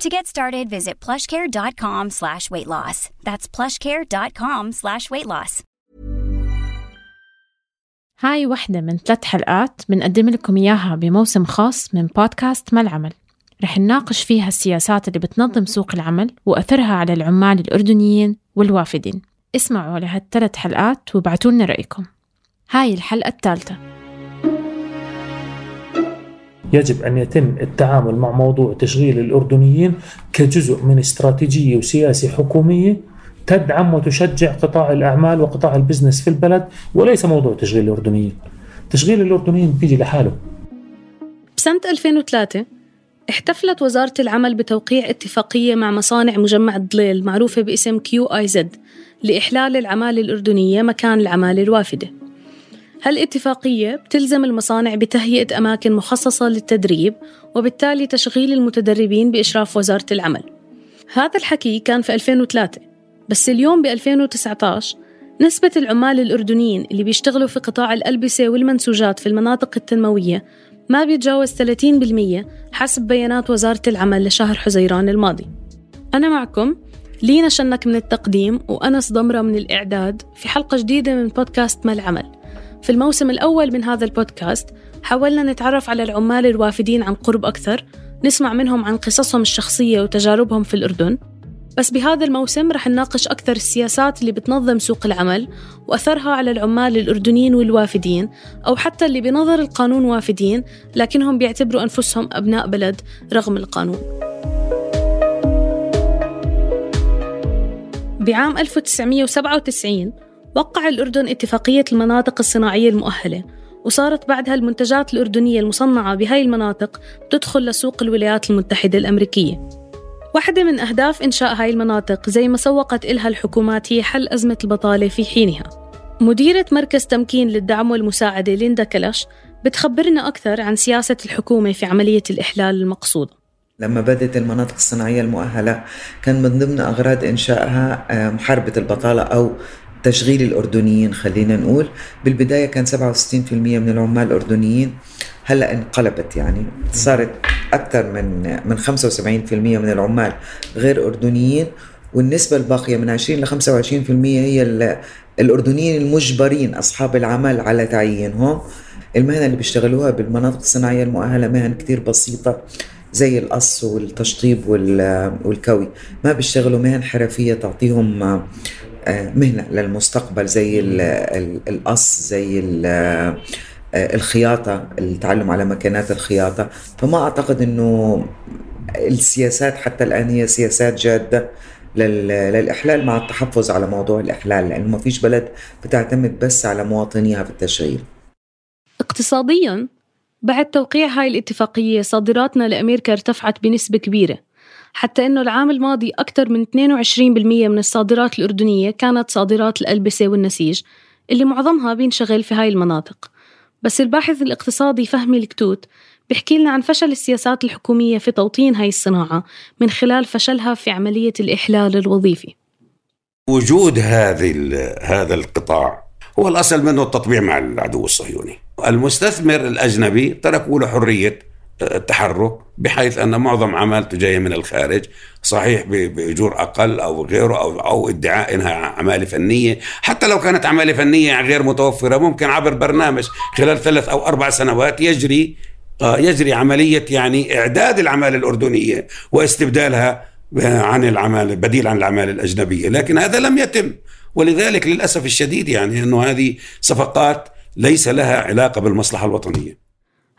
To get started, visit plushcare.com slash weight loss. That's plushcare.com slash weight loss. هاي وحدة من ثلاث حلقات بنقدم لكم إياها بموسم خاص من بودكاست ما العمل رح نناقش فيها السياسات اللي بتنظم سوق العمل وأثرها على العمال الأردنيين والوافدين اسمعوا لهالثلاث حلقات وابعتوا لنا رأيكم هاي الحلقة الثالثة يجب أن يتم التعامل مع موضوع تشغيل الأردنيين كجزء من استراتيجية وسياسة حكومية تدعم وتشجع قطاع الأعمال وقطاع ال business في البلد وليس موضوع تشغيل الأردنيين. تشغيل الأردنيين بيجي لحاله. بسنة 2003 احتفلت وزارة العمل بتوقيع اتفاقية مع مصانع مجمع الضليل معروفة باسم QIZ لإحلال العمالة الأردنية مكان العمالة الوافدة. هالاتفاقية بتلزم المصانع بتهيئة أماكن مخصصة للتدريب وبالتالي تشغيل المتدربين بإشراف وزارة العمل. هذا الحكي كان في 2003 بس اليوم ب 2019 نسبة العمال الأردنيين اللي بيشتغلوا في قطاع الألبسة والمنسوجات في المناطق التنموية ما بيتجاوز 30% حسب بيانات وزارة العمل لشهر حزيران الماضي. أنا معكم لينا شنك من التقديم وأنس ضمرة من الإعداد في حلقة جديدة من بودكاست ما العمل في الموسم الأول من هذا البودكاست حاولنا نتعرف على العمال الوافدين عن قرب أكثر نسمع منهم عن قصصهم الشخصية وتجاربهم في الأردن. بس بهذا الموسم رح نناقش أكثر السياسات اللي بتنظم سوق العمل وأثرها على العمال الأردنيين والوافدين أو حتى اللي بنظر القانون وافدين لكنهم بيعتبروا أنفسهم أبناء بلد رغم القانون. بعام 1997 وقع الأردن اتفاقية المناطق الصناعية المؤهلة وصارت بعدها المنتجات الأردنية المصنعة بهاي المناطق تدخل لسوق الولايات المتحدة الأمريكية. واحدة من أهداف إنشاء هاي المناطق زي ما سوقت إلها الحكومات هي حل أزمة البطالة في حينها. مديرة مركز تمكين للدعم والمساعدة ليندا كلاش بتخبرنا أكثر عن سياسة الحكومة في عملية الإحلال المقصودة. لما بدت المناطق الصناعية المؤهلة كان من ضمن أغراض إنشائها آه، محاربة البطالة أو تشغيل الأردنيين خلينا نقول. بالبداية كان 67% من العمال الأردنيين. هلأ انقلبت يعني. صارت أكثر من من 75% من العمال غير أردنيين والنسبة الباقية من 20 ل 25% هي الأردنيين المجبرين أصحاب العمل على تعيينهم المهنة اللي بيشتغلوها بالمناطق الصناعية المؤهلة مهن كتير بسيطة زي القص والتشطيب والكوي. ما بيشتغلوا مهن حرفية تعطيهم آه، مهنة للمستقبل زي القص زي آه، الخياطة التعلم على مكانات الخياطة. فما أعتقد أنه السياسات حتى الآن هي سياسات جادة للإحلال مع التحفظ على موضوع الإحلال لأنه ما فيش بلد بتعتمد بس على مواطنيها في التشغيل اقتصاديا بعد توقيع هاي الاتفاقية صادراتنا لأمريكا ارتفعت بنسبة كبيرة. حتى أنه العام الماضي أكثر من 22% من الصادرات الأردنية كانت صادرات الألبسة والنسيج اللي معظمها بينشغل في هاي المناطق. بس الباحث الاقتصادي فهمي الكتوت بيحكي لنا عن فشل السياسات الحكومية في توطين هاي الصناعة من خلال فشلها في عملية الإحلال الوظيفي. وجود هذه هذا القطاع هو الأصل منه التطبيع مع العدو الصهيوني. المستثمر الأجنبي تركوا له حرية التحرك بحيث أن معظم عمالته جاية من الخارج صحيح بأجور أقل أو غيره أو أو ادعاء إنها عماله فنية. حتى لو كانت عماله فنية غير متوفرة ممكن عبر برنامج خلال ثلاث أو أربع سنوات يجري آه، يجري عملية يعني إعداد العماله الأردنية واستبدالها عن العماله بديل عن العماله الأجنبية. لكن هذا لم يتم. ولذلك للأسف الشديد يعني أنه هذه صفقات ليس لها علاقة بالمصلحة الوطنية.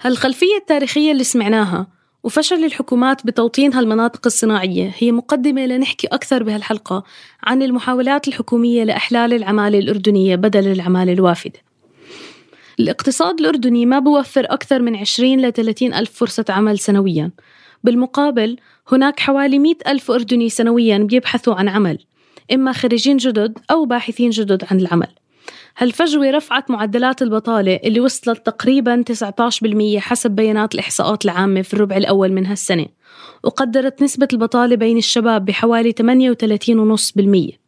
هالخلفية التاريخية اللي سمعناها وفشل الحكومات بتوطين هالمناطق الصناعية هي مقدمة لنحكي أكثر بهالحلقة عن المحاولات الحكومية لإحلال العمالة الأردنية بدل العمالة الوافدة. الاقتصاد الأردني ما بوفر أكثر من 20 ل 30 ألف فرصة عمل سنويا. بالمقابل هناك حوالي 100 ألف أردني سنويا بيبحثوا عن عمل إما خريجين جدد أو باحثين جدد عن العمل. هالفجوة رفعت معدلات البطالة اللي وصلت تقريبا 19% حسب بيانات الإحصاءات العامة في الربع الأول من هالسنة وقدرت نسبة البطالة بين الشباب بحوالي 38.5%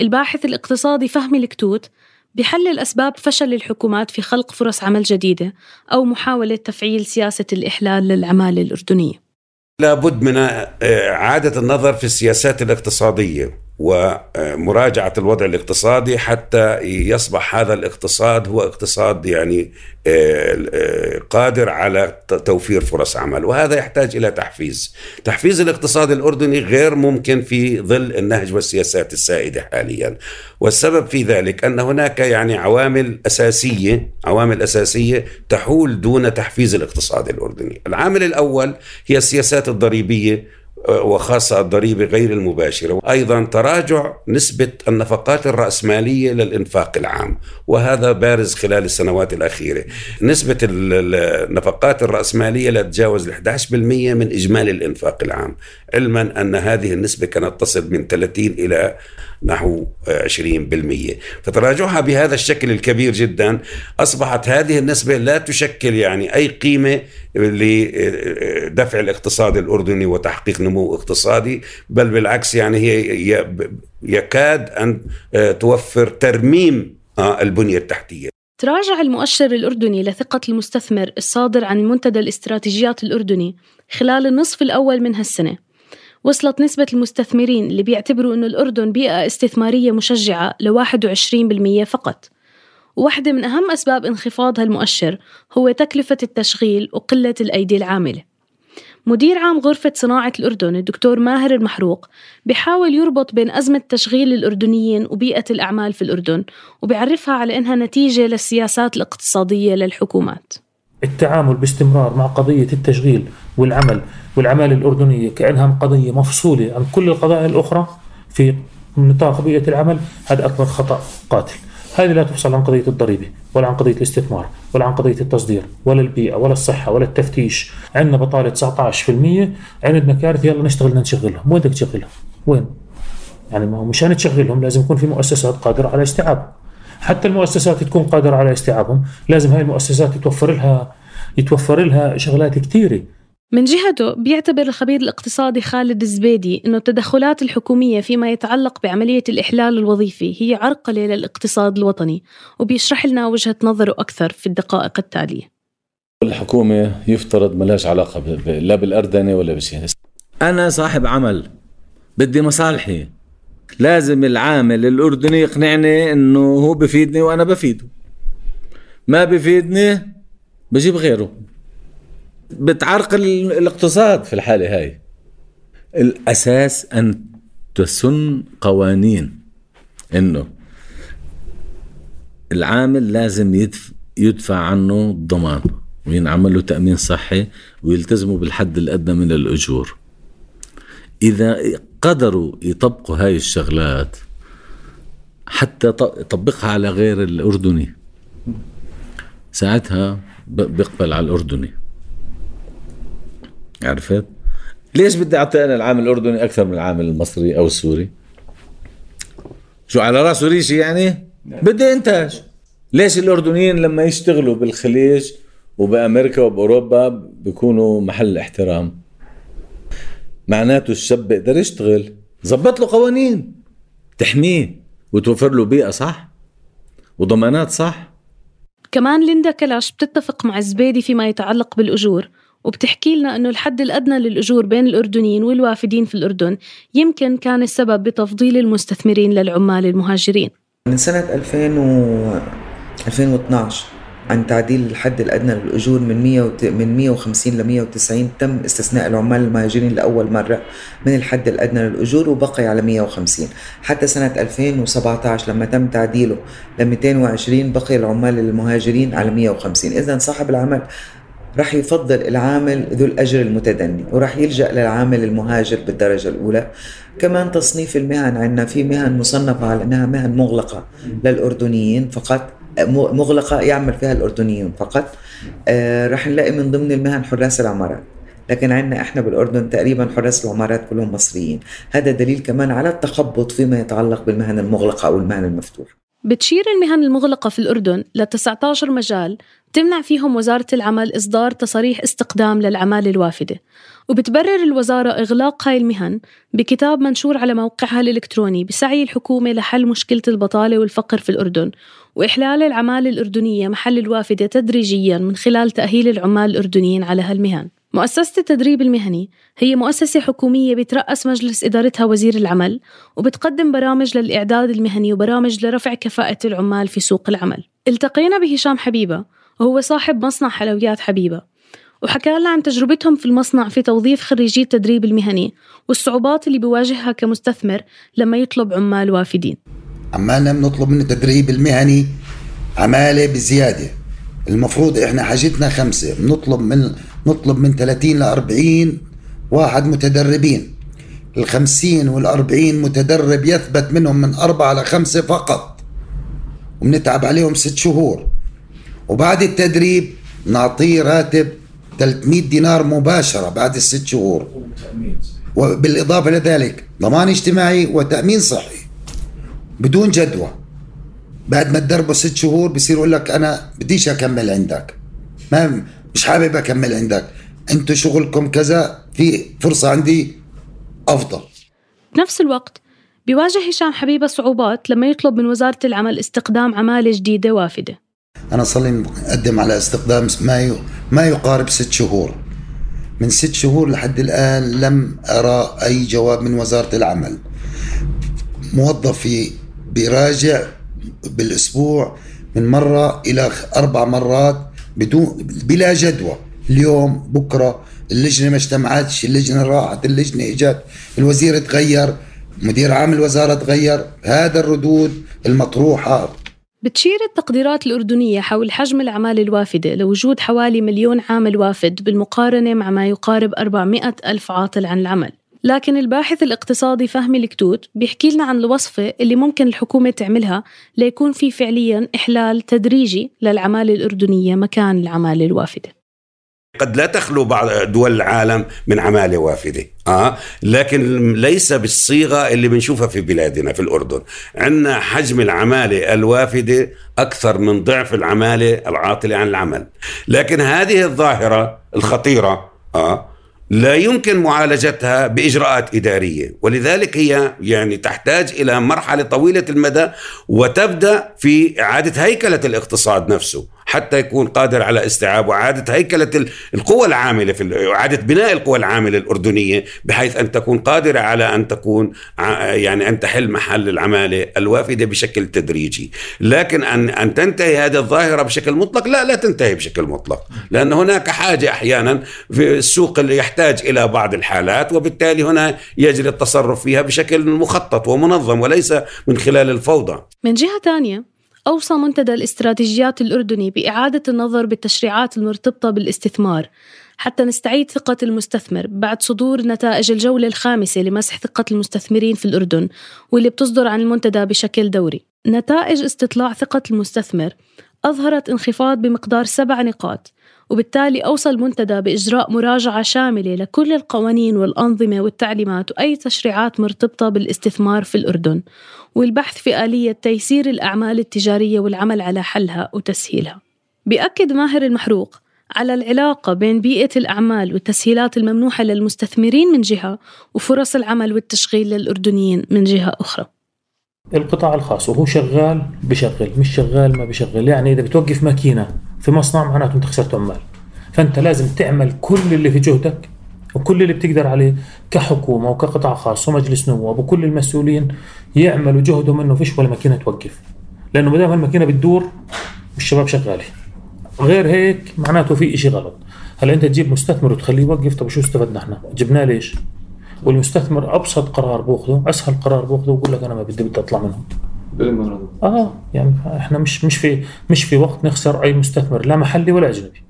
الباحث الاقتصادي فهمي الكتوت بحلل أسباب فشل الحكومات في خلق فرص عمل جديدة أو محاولة تفعيل سياسة الإحلال للعمالة الأردنية. لابد من إعادة النظر في السياسات الاقتصادية. ومراجعة الوضع الاقتصادي حتى يصبح هذا الاقتصاد هو اقتصاد يعني آه، آه، قادر على توفير فرص عمل. وهذا يحتاج إلى تحفيز. تحفيز الاقتصاد الأردني غير ممكن في ظل النهج والسياسات السائدة حاليا. والسبب في ذلك أن هناك يعني عوامل أساسية عوامل أساسية تحول دون تحفيز الاقتصاد الأردني. العامل الأول هي السياسات الضريبية. وخاصة الضريبة غير المباشرة. أيضا تراجع نسبة النفقات الرأسمالية للإنفاق العام وهذا بارز خلال السنوات الأخيرة. نسبة النفقات الرأسمالية لا تتجاوز 11% من إجمالي الإنفاق العام علما أن هذه النسبة كانت تصل من 30 إلى نحو 20% فتراجعها بهذا الشكل الكبير جدا أصبحت هذه النسبة لا تشكل يعني أي قيمة لدفع الاقتصاد الأردني وتحقيق نمو اقتصادي بل بالعكس يعني هي يكاد أن توفر ترميم آه، البنية التحتية. تراجع المؤشر الأردني لثقة المستثمر الصادر عن منتدى الاستراتيجيات الأردني خلال النصف الأول من هالسنة. وصلت نسبة المستثمرين اللي بيعتبروا أن الأردن بيئة استثمارية مشجعة ل 21% فقط. وواحدة من أهم أسباب انخفاض هالمؤشر هو تكلفة التشغيل وقلة الأيدي العاملة. مدير عام غرفة صناعة الأردن الدكتور ماهر المحروق بحاول يربط بين أزمة تشغيل الأردنيين وبيئة الأعمال في الأردن وبيعرفها على إنها نتيجة للسياسات الاقتصادية للحكومات. التعامل باستمرار مع قضية التشغيل والعمل والعمالة الأردنية كأنها قضية مفصولة عن كل القضايا الأخرى في نطاق بيئة العمل هذا أكبر خطأ قاتل. هذه لا تفصل عن قضية الضريبة ولا عن قضية الاستثمار ولا عن قضية التصدير ولا البيئة ولا الصحة ولا التفتيش. عندنا بطالة 19% عندنا كارثة يلا نشتغل نشغلهم. وين بدك تشغلهم؟ وين؟ يعني ما هو مشان تشغلهم لازم يكون في مؤسسات قادرة على استيعابهم. حتى المؤسسات تكون قادرة على استيعابهم لازم هاي المؤسسات يتوفر لها يتوفر لها شغلات كثيرة. من جهته بيعتبر الخبير الاقتصادي خالد الزبيدي أنه التدخلات الحكومية فيما يتعلق بعملية الإحلال الوظيفي هي عرقلة للاقتصاد الوطني وبيشرح لنا وجهة نظره أكثر في الدقائق التالية. الحكومة يفترض ملاش علاقة لا بالأردنة ولا بشيء أنا صاحب عمل بدي مصالحي. لازم العامل الأردني يقنعني أنه هو بفيدني وأنا بفيده. ما بفيدني بجيب غيره. بتعرقل الاقتصاد. في الحالة هاي الأساس أن تسن قوانين إنه العامل لازم يدفع, يدفع عنه الضمان وينعمل له تأمين صحي ويلتزموا بالحد الأدنى من الأجور. إذا قدروا يطبقوا هاي الشغلات حتى يطبقها على غير الأردني. ساعتها بيقبل على الأردني. عرفت؟ ليش بدي أعطي أنا العامل الأردني أكثر من العامل المصري أو السوري؟ شو على راسه ريشي يعني؟ بدي إنتاج. ليش الأردنيين لما يشتغلوا بالخليج وبأمريكا وبأوروبا بيكونوا محل احترام؟ معناته الشاب بيقدر يشتغل. زبط له قوانين. تحميه وتوفر له بيئة صح؟ وضمانات صح؟ كمان ليندا كلاش بتتفق مع الزبيدي فيما يتعلق بالأجور. وبتحكي لنا أنه الحد الأدنى للأجور بين الأردنيين والوافدين في الأردن يمكن كان السبب بتفضيل المستثمرين للعمال المهاجرين. من سنة 2000 و 2012 عن تعديل الحد الأدنى للأجور من 100 وت... من 150 ل 190 تم استثناء العمال المهاجرين لأول مرة من الحد الأدنى للأجور وبقي على 150 حتى سنة 2017 لما تم تعديله ل 220 بقي العمال المهاجرين على 150 اذا صاحب العمل رح يفضل العامل ذو الأجر المتدني ورح يلجأ للعامل المهاجر بالدرجة الأولى. كمان تصنيف المهن عندنا في مهن مصنفة على أنها مهن مغلقة للأردنيين فقط مغلقة يعمل فيها الأردنيون فقط. آه رح نلاقي من ضمن المهن حراس العمارات. لكن عندنا إحنا بالأردن تقريبا حراس العمارات كلهم مصريين. هذا دليل كمان على التخبط فيما يتعلق بالمهن المغلقة أو المهن المفتوحة. بتشير المهن المغلقة في الأردن ل 19 مجال تمنع فيهم وزارة العمل إصدار تصاريح استقدام للعمالة الوافدة. وبتبرر الوزارة إغلاق هاي المهن بكتاب منشور على موقعها الإلكتروني بسعي الحكومة لحل مشكلة البطالة والفقر في الأردن وإحلال العمالة الأردنية محل الوافدة تدريجيا من خلال تأهيل العمال الأردنيين على هالمهن. مؤسسة التدريب المهني هي مؤسسة حكومية بترأس مجلس إدارتها وزير العمل وبتقدم برامج للإعداد المهني وبرامج لرفع كفاءة العمال في سوق العمل. التقينا بهشام حبيبة وهو صاحب مصنع حلويات حبيبة. وحكى لنا عن تجربتهم في المصنع في توظيف خريجي التدريب المهني والصعوبات اللي بيواجهها كمستثمر لما يطلب عمال وافدين. عمالنا بنطلب من التدريب المهني عمالة بزيادة. المفروض إحنا حاجتنا خمسة بنطلب من نطلب من 30 ل 40 واحد متدربين. ال 50 وال 40 متدرب يثبت منهم من أربعة لخمسة فقط. وبنتعب عليهم ست شهور. وبعد التدريب نعطيه راتب 300 دينار مباشرة بعد الست شهور. وبالإضافة لذلك ضمان اجتماعي وتأمين صحي بدون جدوى. بعد ما تدربه ست شهور بصير يقول لك أنا بديش أكمل عندك. ما مش حابب أكمل عندك. أنتوا شغلكم كذا في فرصة عندي أفضل. بنفس الوقت بيواجه هشام حبيبة صعوبات لما يطلب من وزارة العمل استقدام عمالة جديدة وافدة. أنا صار لي مقدم على استقدام ما ما يقارب ست شهور. من ست شهور لحد الآن لم أرى أي جواب من وزارة العمل. موظفي بيراجع بالأسبوع من مرة إلى أربع مرات بدون بلا جدوى. اليوم بكرة اللجنة ما اجتمعتش اللجنة راحت اللجنة إجت الوزير تغير مدير عام الوزارة تغير. هذا الردود المطروحة بتشير التقديرات الأردنية حول حجم العمالة الوافدة لوجود حوالي مليون عامل وافد بالمقارنة مع ما يقارب 400 ألف عاطل عن العمل. لكن الباحث الاقتصادي فهمي الكتوت بيحكي لنا عن الوصفة اللي ممكن الحكومة تعملها ليكون في فعليا إحلال تدريجي للعمالة الأردنية مكان العمالة الوافدة. قد لا تخلو بعض دول العالم من عمالة وافدة آه؟ لكن ليس بالصيغة اللي بنشوفها في بلادنا في الأردن. عندنا حجم العمالة الوافدة أكثر من ضعف العمالة العاطلة عن العمل. لكن هذه الظاهرة الخطيرة آه؟ لا يمكن معالجتها بإجراءات إدارية. ولذلك هي يعني تحتاج إلى مرحلة طويلة المدى وتبدأ في إعادة هيكلة الاقتصاد نفسه. حتى يكون قادر على استيعاب وإعادة هيكلة القوى العاملة في إعادة بناء القوى العاملة الأردنية بحيث أن تكون قادرة على أن تكون يعني أن تحل محل العمالة الوافدة بشكل تدريجي. لكن أن أن تنتهي هذه الظاهرة بشكل مطلق لا لا تنتهي بشكل مطلق. لأن هناك حاجة أحيانا في السوق اللي يحتاج إلى بعض الحالات وبالتالي هنا يجري التصرف فيها بشكل مخطط ومنظم وليس من خلال الفوضى. من جهة ثانية أوصى منتدى الاستراتيجيات الأردني بإعادة النظر بالتشريعات المرتبطة بالاستثمار حتى نستعيد ثقة المستثمر بعد صدور نتائج الجولة الخامسة لمسح ثقة المستثمرين في الأردن واللي بتصدر عن المنتدى بشكل دوري. نتائج استطلاع ثقة المستثمر أظهرت انخفاض بمقدار سبع نقاط وبالتالي أوصى المنتدى بإجراء مراجعة شاملة لكل القوانين والأنظمة والتعليمات وأي تشريعات مرتبطة بالاستثمار في الأردن والبحث في آلية تيسير الأعمال التجارية والعمل على حلها وتسهيلها. بيأكد ماهر المحروق على العلاقة بين بيئة الأعمال والتسهيلات الممنوحة للمستثمرين من جهة وفرص العمل والتشغيل للأردنيين من جهة أخرى. القطاع الخاص وهو شغال بشغل مش شغال ما بشغل. يعني إذا بتوقف ماكينة في مصنع معناته أنت خسرت عمال. فأنت لازم تعمل كل اللي في جهدك وكل اللي بتقدر عليه كحكومة وكقطاع خاص ومجلس نواب وكل المسؤولين يعملوا جهدهم إنه فيش ولا ماكينة توقف. لأنه ما دام الماكينة بتدور الشباب شغالة غير هيك معناته في إشي غلط. هلا أنت تجيب مستثمر وتخليه يوقف طب شو استفدنا إحنا؟ جبناه ليش؟ والمستثمر أبسط قرار بأخذه أسهل قرار بأخذه ويقول لك أنا ما بدي بدي أطلع منهم آه يعني إحنا مش مش في مش في وقت نخسر أي مستثمر لا محلي ولا أجنبي.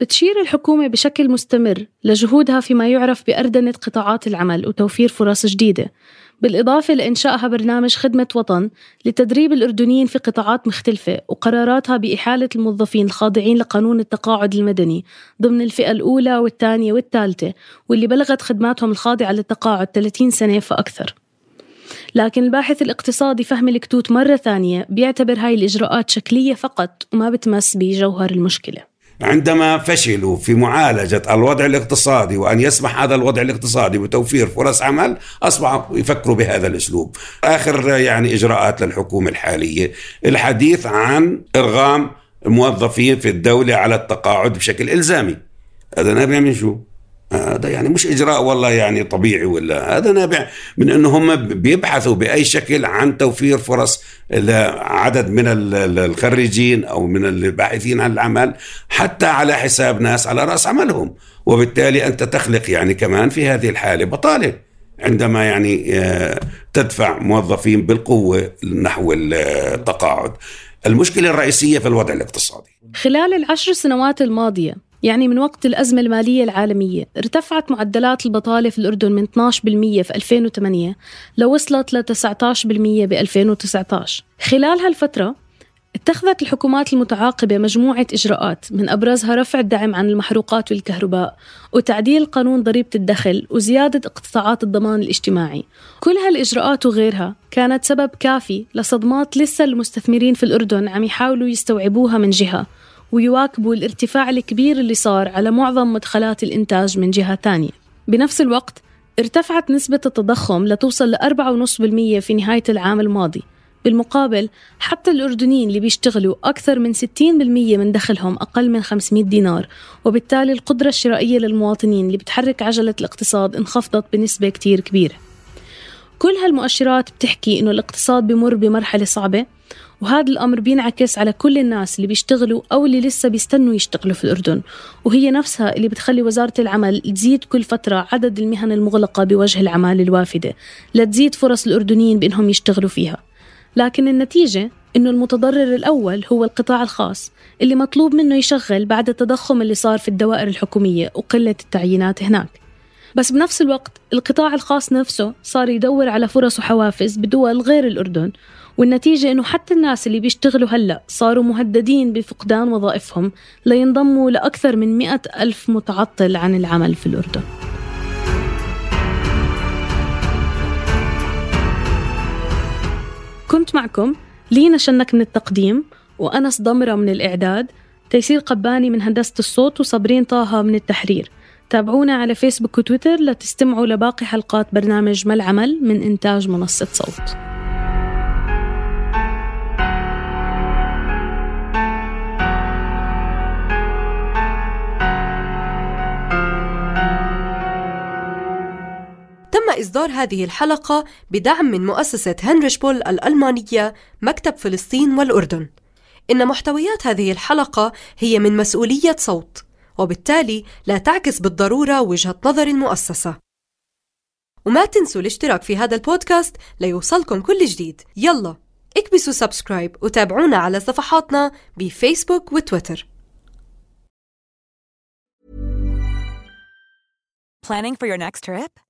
بتشير الحكومة بشكل مستمر لجهودها فيما يعرف بأردنة قطاعات العمل وتوفير فرص جديدة. بالإضافة لإنشائها برنامج خدمة وطن لتدريب الأردنيين في قطاعات مختلفة وقراراتها بإحالة الموظفين الخاضعين لقانون التقاعد المدني ضمن الفئة الأولى والثانية والثالثة واللي بلغت خدماتهم الخاضعة للتقاعد 30 سنة فأكثر. لكن الباحث الاقتصادي فهمي الكتوت مرة ثانية بيعتبر هاي الإجراءات شكلية فقط وما بتمس بجوهر المشكلة. عندما فشلوا في معالجة الوضع الاقتصادي وأن يسمح هذا الوضع الاقتصادي بتوفير فرص عمل أصبحوا يفكروا بهذا الأسلوب. آخر يعني إجراءات للحكومة الحالية. الحديث عن إرغام الموظفين في الدولة على التقاعد بشكل إلزامي. هذا من شو؟ هذا يعني مش إجراء والله يعني طبيعي ولا هذا نابع من انه هم بيبحثوا بأي شكل عن توفير فرص لعدد من الخريجين أو من الباحثين عن العمل حتى على حساب ناس على رأس عملهم. وبالتالي أنت تخلق يعني كمان في هذه الحالة بطالة عندما يعني آه، تدفع موظفين بالقوة نحو التقاعد. المشكلة الرئيسية في الوضع الاقتصادي. خلال العشر سنوات الماضية يعني من وقت الأزمة المالية العالمية ارتفعت معدلات البطالة في الأردن من 12% في 2008 لوصلت ل 19% ب 2019 خلال هالفترة اتخذت الحكومات المتعاقبة مجموعة إجراءات من أبرزها رفع الدعم عن المحروقات والكهرباء وتعديل قانون ضريبة الدخل وزيادة اقتطاعات الضمان الاجتماعي. كل هالإجراءات وغيرها كانت سبب كافي لصدمات لسه المستثمرين في الأردن عم يحاولوا يستوعبوها من جهة. ويواكبوا الارتفاع الكبير اللي صار على معظم مدخلات الإنتاج من جهة تانية بنفس الوقت ارتفعت نسبة التضخم لتوصل ل 4.5% في نهاية العام الماضي. بالمقابل حتى الأردنيين اللي بيشتغلوا أكثر من 60% من دخلهم أقل من 500 دينار وبالتالي القدرة الشرائية للمواطنين اللي بتحرك عجلة الاقتصاد انخفضت بنسبة كتير كبيرة. كل هالمؤشرات بتحكي إنه الاقتصاد بمر بمرحلة صعبة وهذا الأمر بينعكس على كل الناس اللي بيشتغلوا أو اللي لسه بيستنوا يشتغلوا في الأردن. وهي نفسها اللي بتخلي وزارة العمل تزيد كل فترة عدد المهن المغلقة بوجه العمال الوافدة لتزيد فرص الأردنيين بأنهم يشتغلوا فيها. لكن النتيجة إنه المتضرر الأول هو القطاع الخاص اللي مطلوب منه يشغل بعد التضخم اللي صار في الدوائر الحكومية وقلة التعيينات هناك. بس بنفس الوقت القطاع الخاص نفسه صار يدور على فرص وحوافز بدول غير الأردن والنتيجة إنه حتى الناس اللي بيشتغلوا هلأ صاروا مهددين بفقدان وظائفهم لينضموا لأكثر من مئة ألف متعطل عن العمل في الأردن. كنت معكم لينا شنك من التقديم وأنس ضمرة من الإعداد تيسير قباني من هندسة الصوت وصابرين طه من التحرير. تابعونا على فيسبوك وتويتر لتستمعوا لباقي حلقات برنامج ما العمل من إنتاج منصة صوت. إصدار هذه الحلقة بدعم من مؤسسة هنريش بول الألمانية مكتب فلسطين والأردن. إن محتويات هذه الحلقة هي من مسؤولية صوت وبالتالي لا تعكس بالضرورة وجهة نظر المؤسسة. وما تنسوا الاشتراك في هذا البودكاست ليوصلكم كل جديد. يلا اكبسوا سبسكرايب وتابعونا على صفحاتنا بفيسبوك وتويتر. Planning for your next trip?